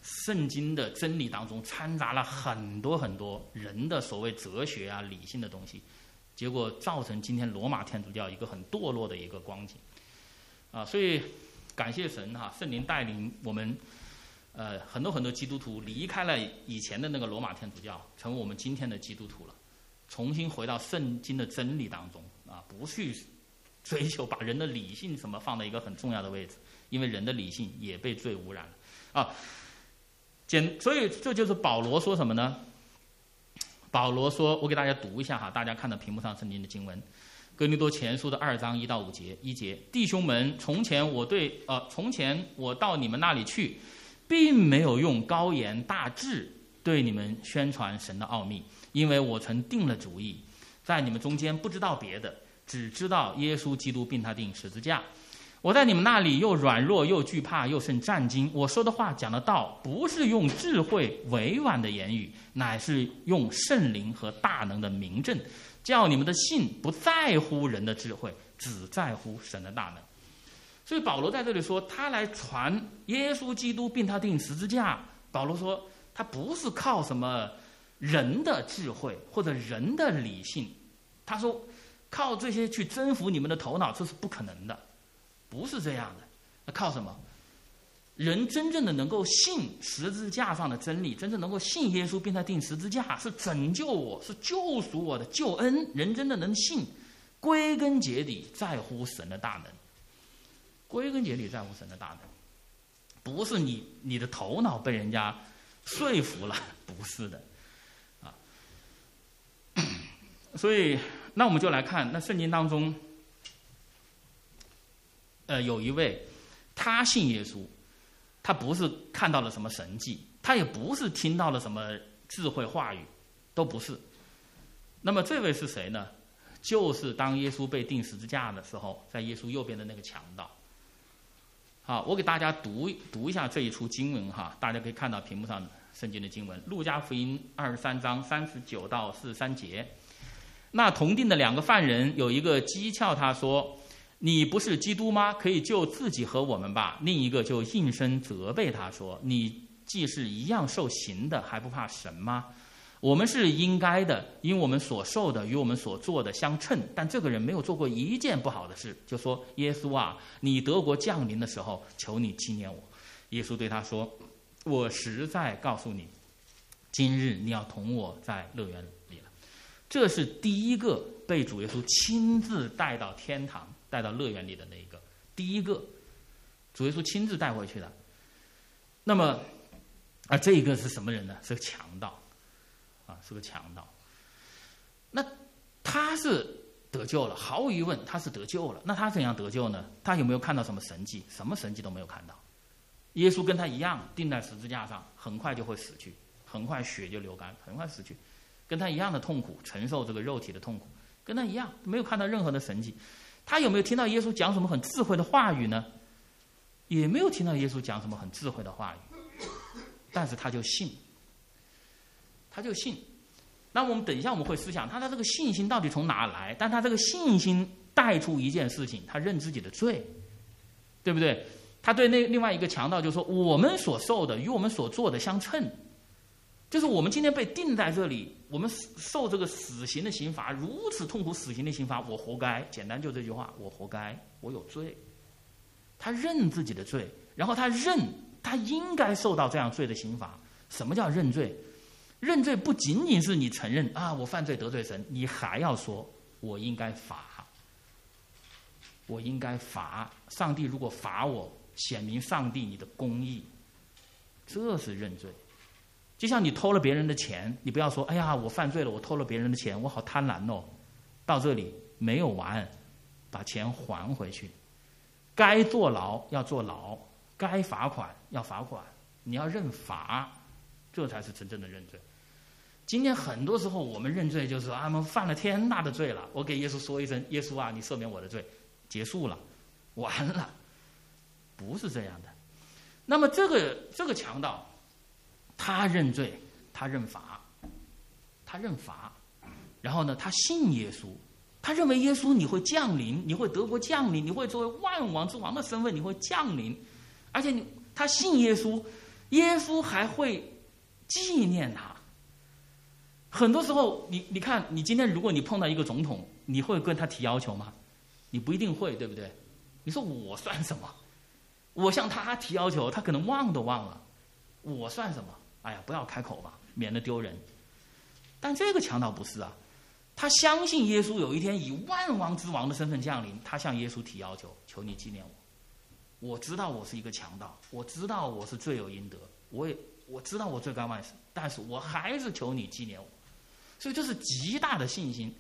圣经的真理当中掺杂了很多很多人的所谓哲学啊、理性的东西，结果造成今天罗马天主教一个很堕落的一个光景，啊，所以感谢神哈，圣灵带领我们。呃，很多很多基督徒离开了以前的那个罗马天主教，成为我们今天的基督徒了，重新回到圣经的真理当中啊，不去追求把人的理性什么放在一个很重要的位置，因为人的理性也被罪污染了啊。简，所以这就是保罗说什么呢？保罗说，我给大家读一下哈，大家看到屏幕上圣经的经文，《哥林多前书》的二章一到五节，一节，弟兄们，从前我对呃，从前我到你们那里去。并没有用高言大志对你们宣传神的奥秘，因为我曾定了主意，在你们中间不知道别的，只知道耶稣基督并他定十字架。我在你们那里又软弱又惧怕又甚战惊。我说的话讲的道，不是用智慧委婉的言语，乃是用圣灵和大能的明证，叫你们的信不在乎人的智慧，只在乎神的大能。所以保罗在这里说，他来传耶稣基督并他定十字架。保罗说，他不是靠什么人的智慧或者人的理性，他说靠这些去征服你们的头脑，这是不可能的，不是这样的。那靠什么？人真正的能够信十字架上的真理，真正能够信耶稣并他定十字架，是拯救我，是救赎我的救恩。人真的能信，归根结底在乎神的大能。归根结底在乎神的大能，不是你你的头脑被人家说服了，不是的，啊，所以那我们就来看那圣经当中，呃，有一位他信耶稣，他不是看到了什么神迹，他也不是听到了什么智慧话语，都不是。那么这位是谁呢？就是当耶稣被钉十字架的时候，在耶稣右边的那个强盗。好，我给大家读读一下这一出经文哈，大家可以看到屏幕上圣经的经文，《路加福音》二十三章三十九到四十三节。那同定的两个犯人有一个讥诮他说：“你不是基督吗？可以救自己和我们吧。”另一个就应声责备他说：“你既是一样受刑的，还不怕神吗？”我们是应该的，因我们所受的与我们所做的相称。但这个人没有做过一件不好的事，就说：“耶稣啊，你德国降临的时候，求你纪念我。”耶稣对他说：“我实在告诉你，今日你要同我在乐园里了。”这是第一个被主耶稣亲自带到天堂、带到乐园里的那一个，第一个，主耶稣亲自带回去的。那么，啊，这一个是什么人呢？是个强盗。啊，是个强盗。那他是得救了，毫无疑问，他是得救了。那他怎样得救呢？他有没有看到什么神迹？什么神迹都没有看到。耶稣跟他一样钉在十字架上，很快就会死去，很快血就流干，很快死去，跟他一样的痛苦，承受这个肉体的痛苦，跟他一样，没有看到任何的神迹。他有没有听到耶稣讲什么很智慧的话语呢？也没有听到耶稣讲什么很智慧的话语，但是他就信。他就信，那我们等一下我们会思想他的这个信心到底从哪来？但他这个信心带出一件事情，他认自己的罪，对不对？他对那另外一个强盗就说：“我们所受的与我们所做的相称，就是我们今天被定在这里，我们受这个死刑的刑罚，如此痛苦死刑的刑罚，我活该。简单就这句话，我活该，我有罪。他认自己的罪，然后他认他应该受到这样罪的刑罚。什么叫认罪？认罪不仅仅是你承认啊，我犯罪得罪神，你还要说，我应该罚，我应该罚。上帝如果罚我，显明上帝你的公义，这是认罪。就像你偷了别人的钱，你不要说，哎呀，我犯罪了，我偷了别人的钱，我好贪婪哦。到这里没有完，把钱还回去。该坐牢要坐牢，该罚款要罚款，你要认罚，这才是真正的认罪。今天很多时候我们认罪就是啊，我们犯了天大的罪了，我给耶稣说一声，耶稣啊，你赦免我的罪，结束了，完了，不是这样的。那么这个这个强盗，他认罪，他认罚，他认罚，然后呢，他信耶稣。他认为耶稣你会降临，你会德国降临，你会作为万王之王的身份你会降临，而且你他信耶稣，耶稣还会纪念他。很多时候，你你看，你今天如果你碰到一个总统，你会跟他提要求吗？你不一定会，对不对？你说我算什么？我向他提要求，他可能忘都忘了，我算什么？哎呀，不要开口吧，免得丢人。但这个强盗不是啊。他相信耶稣有一天以万王之王的身份降临，他向耶稣提要求：“求你纪念我。我知道我是一个强盗，我知道我是罪有应得，我也我知道我罪该万死，但是我还是求你纪念我。”所以这是极大的信心。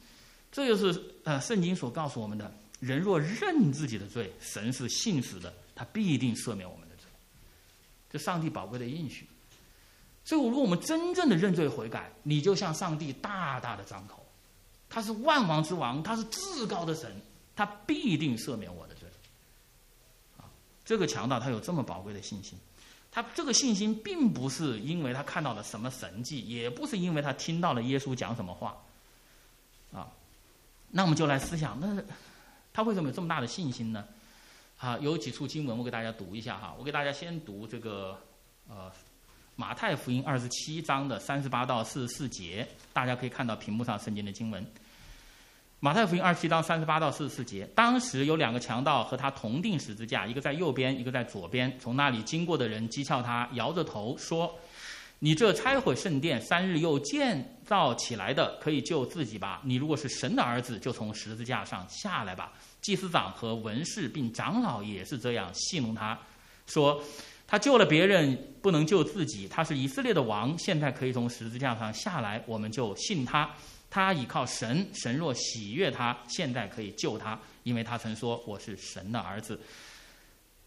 这就是呃圣经所告诉我们的：人若认自己的罪，神是信实的，他必定赦免我们的罪。这上帝宝贵的应许。所以，如果我们真正的认罪悔改，你就向上帝大大的张口。他是万王之王，他是至高的神，他必定赦免我的罪。啊，这个强盗他有这么宝贵的信心，他这个信心并不是因为他看到了什么神迹，也不是因为他听到了耶稣讲什么话。啊，那我们就来思想，那他为什么有这么大的信心呢？啊，有几处经文我给大家读一下哈，我给大家先读这个呃。马太福音二十七章的三十八到四十四节，大家可以看到屏幕上圣经的经文。马太福音二十七章三十八到四十四节，当时有两个强盗和他同定十字架，一个在右边，一个在左边。从那里经过的人讥诮他，摇着头说：“你这拆毁圣殿三日又建造起来的，可以救自己吧？你如果是神的儿子，就从十字架上下来吧。”祭司长和文士并长老也是这样戏弄他，说。他救了别人，不能救自己。他是以色列的王，现在可以从十字架上下来，我们就信他。他倚靠神，神若喜悦他，现在可以救他，因为他曾说我是神的儿子。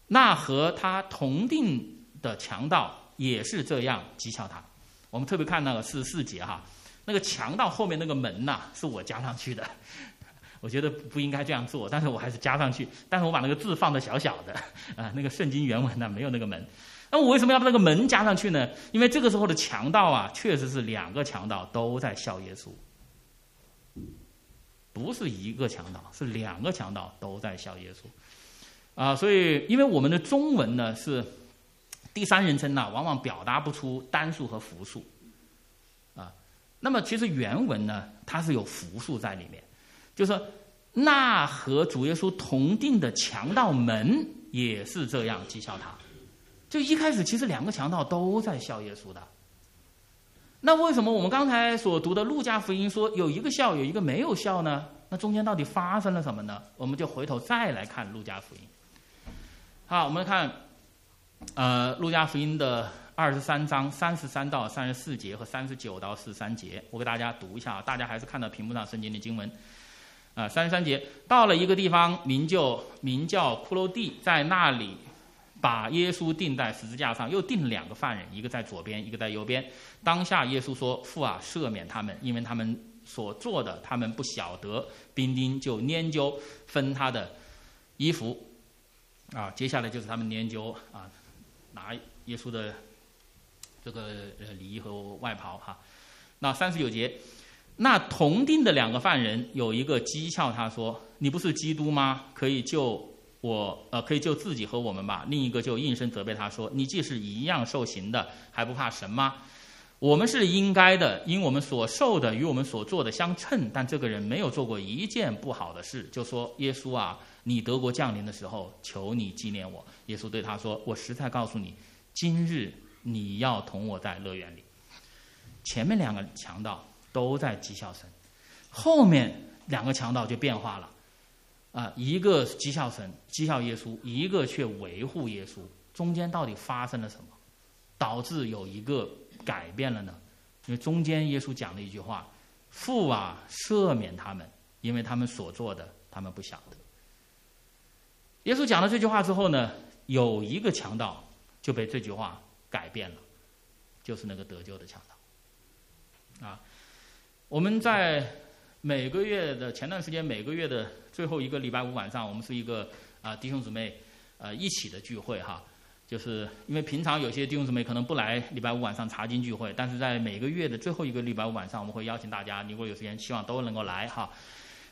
那和他同定的强盗也是这样讥笑他。我们特别看那个四十四节哈，那个强盗后面那个门呐，是我加上去的。我觉得不应该这样做，但是我还是加上去。但是我把那个字放的小小的，啊，那个圣经原文呢没有那个门。那我为什么要把那个门加上去呢？因为这个时候的强盗啊，确实是两个强盗都在笑耶稣，不是一个强盗，是两个强盗都在笑耶稣。啊，所以因为我们的中文呢是第三人称呢，往往表达不出单数和复数，啊，那么其实原文呢它是有复数在里面。就说，那和主耶稣同定的强盗们也是这样讥笑他。就一开始，其实两个强盗都在笑耶稣的。那为什么我们刚才所读的路加福音说有一个笑，有一个没有笑呢？那中间到底发生了什么呢？我们就回头再来看路加福音。好，我们来看，呃，路加福音的二十三章三十三到三十四节和三十九到四十三节，我给大家读一下，大家还是看到屏幕上圣经的经文。啊，三十三节到了一个地方，名就名叫骷髅地，在那里把耶稣钉在十字架上，又钉两个犯人，一个在左边，一个在右边。当下耶稣说：“父啊，赦免他们，因为他们所做的，他们不晓得。”兵丁就研究分他的衣服。啊，接下来就是他们研究啊，拿耶稣的这个呃礼衣和外袍哈。那三十九节。那同定的两个犯人有一个讥诮他说：“你不是基督吗？可以救我，呃，可以救自己和我们吧。”另一个就应声责备他说：“你既是一样受刑的，还不怕神吗？我们是应该的，因我们所受的与我们所做的相称。但这个人没有做过一件不好的事，就说耶稣啊，你德国降临的时候，求你纪念我。”耶稣对他说：“我实在告诉你，今日你要同我在乐园里。”前面两个强盗都在讥笑神，后面两个强盗就变化了，啊，一个讥笑神、讥笑耶稣，一个却维护耶稣，中间到底发生了什么，导致有一个改变了呢？因为中间耶稣讲了一句话：“父啊，赦免他们，因为他们所做的，他们不晓得。”耶稣讲了这句话之后呢，有一个强盗就被这句话改变了，就是那个得救的强盗。啊，我们在每个月的前段时间，每个月的最后一个礼拜五晚上，我们是一个啊弟兄姊妹呃一起的聚会哈。就是因为平常有些弟兄姊妹可能不来礼拜五晚上查经聚会，但是在每个月的最后一个礼拜五晚上，我们会邀请大家，如果有时间，希望都能够来哈。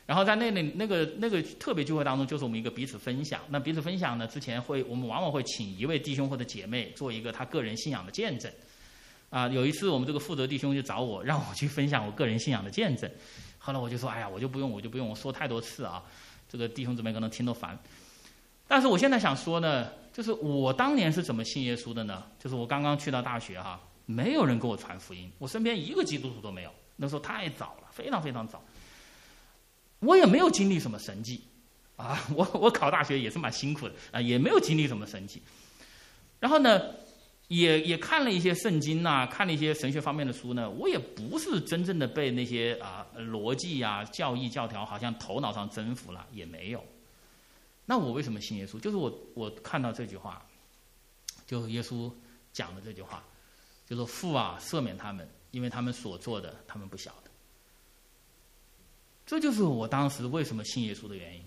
然后在那里那个那个特别聚会当中，就是我们一个彼此分享。那彼此分享呢，之前会我们往往会请一位弟兄或者姐妹做一个他个人信仰的见证。啊，有一次我们这个负责弟兄就找我，让我去分享我个人信仰的见证。后来我就说，哎呀，我就不用，我就不用，我说太多次啊，这个弟兄姊妹可能听得烦。但是我现在想说呢，就是我当年是怎么信耶稣的呢？就是我刚刚去到大学哈，没有人给我传福音，我身边一个基督徒都没有。那时候太早了，非常非常早。我也没有经历什么神迹，啊，我我考大学也是蛮辛苦的啊，也没有经历什么神迹。然后呢，也也看了一些圣经呐，看了一些神学方面的书呢。我也不是真正的被那些啊逻辑啊教义教条好像头脑上征服了，也没有。那我为什么信耶稣？就是我我看到这句话，就耶稣讲的这句话，就说父啊赦免他们，因为他们所做的他们不晓得。这就是我当时为什么信耶稣的原因。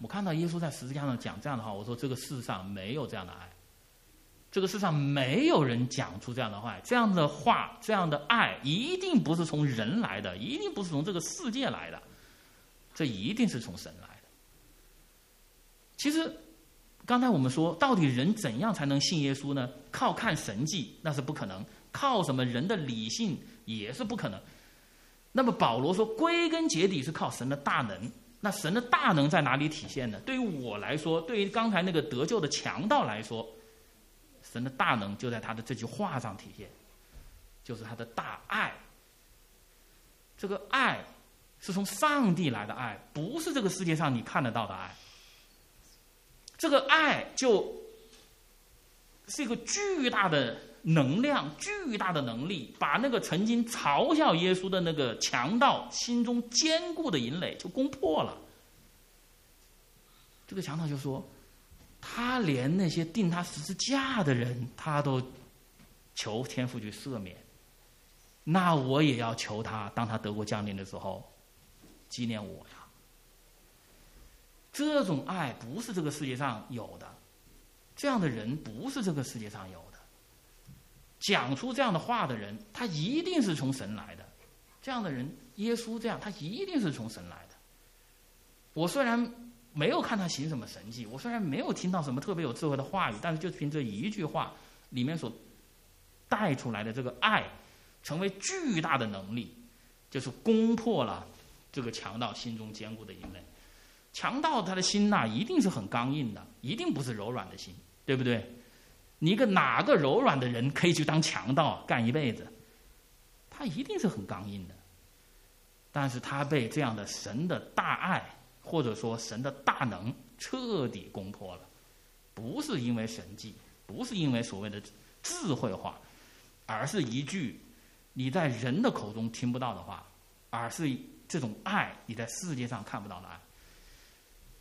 我看到耶稣在十字架上讲这样的话，我说这个世上没有这样的爱，这个世上没有人讲出这样的话，这样的话，这样的爱一定不是从人来的，一定不是从这个世界来的，这一定是从神来的。其实，刚才我们说，到底人怎样才能信耶稣呢？靠看神迹那是不可能，靠什么人的理性也是不可能。那么保罗说，归根结底是靠神的大能。那神的大能在哪里体现呢？对于我来说，对于刚才那个得救的强盗来说，神的大能就在他的这句话上体现，就是他的大爱。这个爱是从上帝来的爱，不是这个世界上你看得到的爱。这个爱就是一个巨大的。能量巨大的能力，把那个曾经嘲笑耶稣的那个强盗心中坚固的营垒就攻破了。这个强盗就说：“他连那些钉他十字架的人，他都求天父去赦免，那我也要求他，当他得国降临的时候，纪念我呀。”这种爱不是这个世界上有的，这样的人不是这个世界上有的。讲出这样的话的人，他一定是从神来的。这样的人，耶稣这样，他一定是从神来的。我虽然没有看他行什么神迹，我虽然没有听到什么特别有智慧的话语，但是就凭这一句话里面所带出来的这个爱，成为巨大的能力，就是攻破了这个强盗心中坚固的营垒。强盗他的心呐，一定是很刚硬的，一定不是柔软的心，对不对？你一个哪个柔软的人可以去当强盗干一辈子？他一定是很刚硬的。但是他被这样的神的大爱，或者说神的大能彻底攻破了，不是因为神迹，不是因为所谓的智慧话，而是一句你在人的口中听不到的话，而是这种爱你在世界上看不到的爱。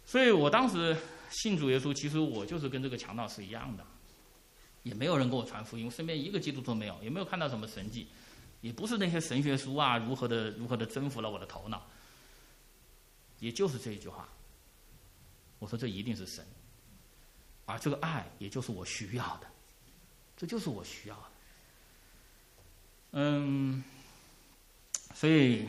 所以我当时信主耶稣，其实我就是跟这个强盗是一样的。也没有人给我传福音，身边一个基督徒没有，也没有看到什么神迹，也不是那些神学书啊，如何的如何的征服了我的头脑，也就是这一句话。我说这一定是神，而这个爱也就是我需要的，这就是我需要的。嗯，所以，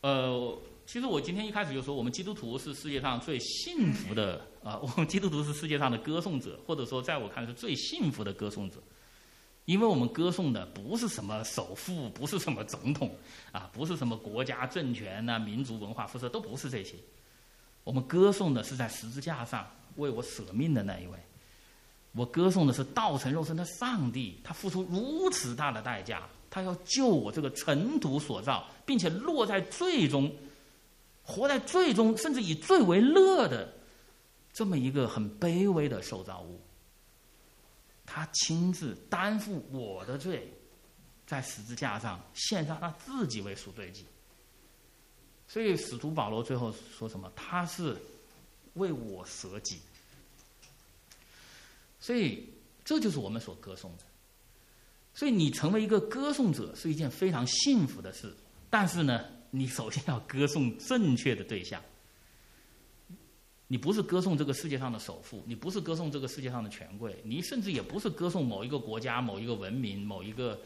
呃。其实我今天一开始就说，我们基督徒是世界上最幸福的啊！我们基督徒是世界上的歌颂者，或者说，在我看来是最幸福的歌颂者，因为我们歌颂的不是什么首富，不是什么总统，啊，不是什么国家政权呐、民族文化辐射，都不是这些。我们歌颂的是在十字架上为我舍命的那一位，我歌颂的是道成肉身的上帝，他付出如此大的代价，他要救我这个尘土所造，并且落在最中，活在最中，甚至以最为乐的这么一个很卑微的受造物。他亲自担负我的罪，在十字架上献上他自己为赎罪祭。所以使徒保罗最后说什么？他是为我舍己。所以这就是我们所歌颂的。所以你成为一个歌颂者是一件非常幸福的事。但是呢，你首先要歌颂正确的对象。你不是歌颂这个世界上的首富，你不是歌颂这个世界上的权贵，你甚至也不是歌颂某一个国家、某一个文明、某一个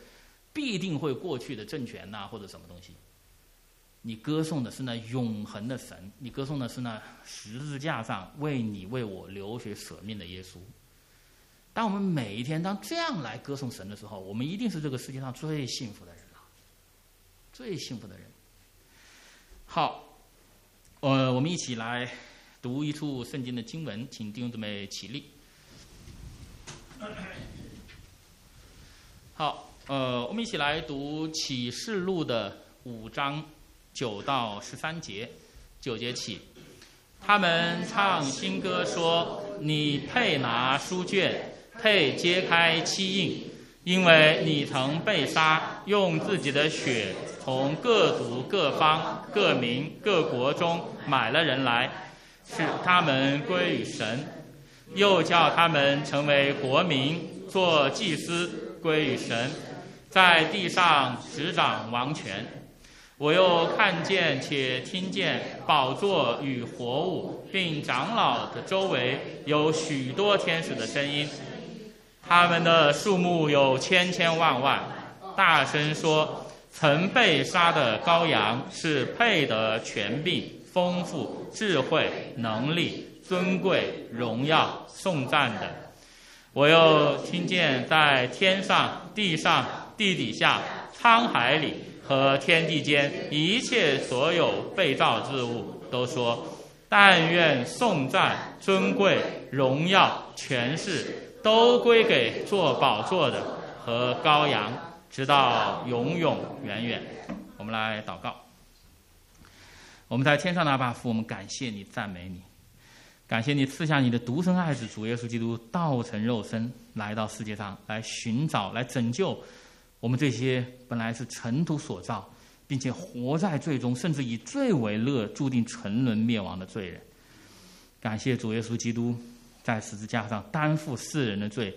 必定会过去的政权呐，或者什么东西。你歌颂的是那永恒的神，你歌颂的是那十字架上为你为我流血舍命的耶稣。当我们每一天当这样来歌颂神的时候，我们一定是这个世界上最幸福的人了，最幸福的人。好，呃，我们一起来读一处圣经的经文，请弟兄姊妹起立。好，呃，我们一起来读启示录的五章九到十三节，九节起，他们唱新歌说：“你配拿书卷。”配揭开七印，因为你曾被杀，用自己的血从各族、各方、各民、各国中买了人来，使他们归于神，又叫他们成为国民，做祭司，归于神，在地上执掌王权。我又看见且听见宝座与活物，并长老的周围有许多天使的声音。他们的数目有千千万万，大声说：“曾被杀的羔羊是配得权柄、丰富、智慧、能力、尊贵、荣耀、颂赞的。”我又听见在天上、地上、地底下、沧海里和天地间一切所有被造之物都说：“但愿颂赞、尊贵、荣耀、权势。”都归给做宝座的和羔羊，直到永永远远。我们来祷告。我们在天上的阿爸父，我们感谢你，赞美你，感谢你赐下你的独生爱子主耶稣基督，道成肉身来到世界上来寻找、来拯救我们这些本来是尘土所造，并且活在最终，甚至以罪为乐、注定沉沦灭亡的罪人。感谢主耶稣基督。在十字架上担负世人的罪，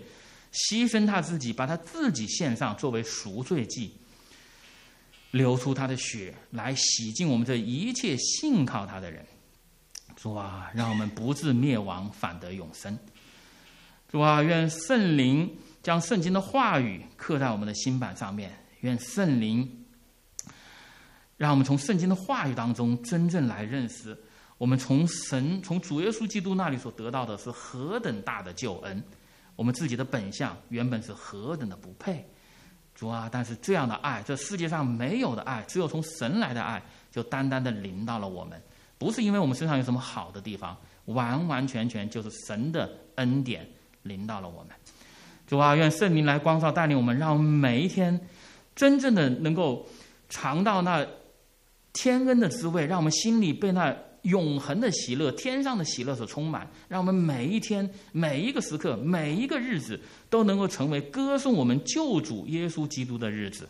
牺牲他自己，把他自己献上作为赎罪祭，流出他的血来洗净我们这一切信靠他的人。主啊，让我们不至灭亡，反得永生。主啊，愿圣灵将圣经的话语刻在我们的心板上面。愿圣灵让我们从圣经的话语当中真正来认识。我们从神、从主耶稣基督那里所得到的是何等大的救恩，我们自己的本相原本是何等的不配，主啊！但是这样的爱，这世界上没有的爱，只有从神来的爱，就单单的临到了我们，不是因为我们身上有什么好的地方，完完全全就是神的恩典临到了我们。主啊，愿圣灵来光照带领我们，让我们每一天真正的能够尝到那天恩的滋味，让我们心里被那。永恒的喜乐，天上的喜乐所充满，让我们每一天、每一个时刻、每一个日子都能够成为歌颂我们救主耶稣基督的日子，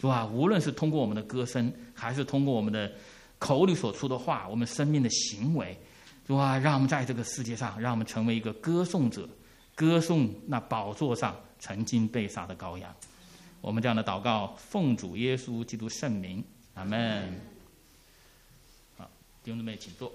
是吧？无论是通过我们的歌声，还是通过我们的口里所出的话，我们生命的行为，是吧？让我们在这个世界上，让我们成为一个歌颂者，歌颂那宝座上曾经被杀的羔羊。我们这样的祷告，奉主耶稣基督圣名，阿门。弟兄姊妹，请坐。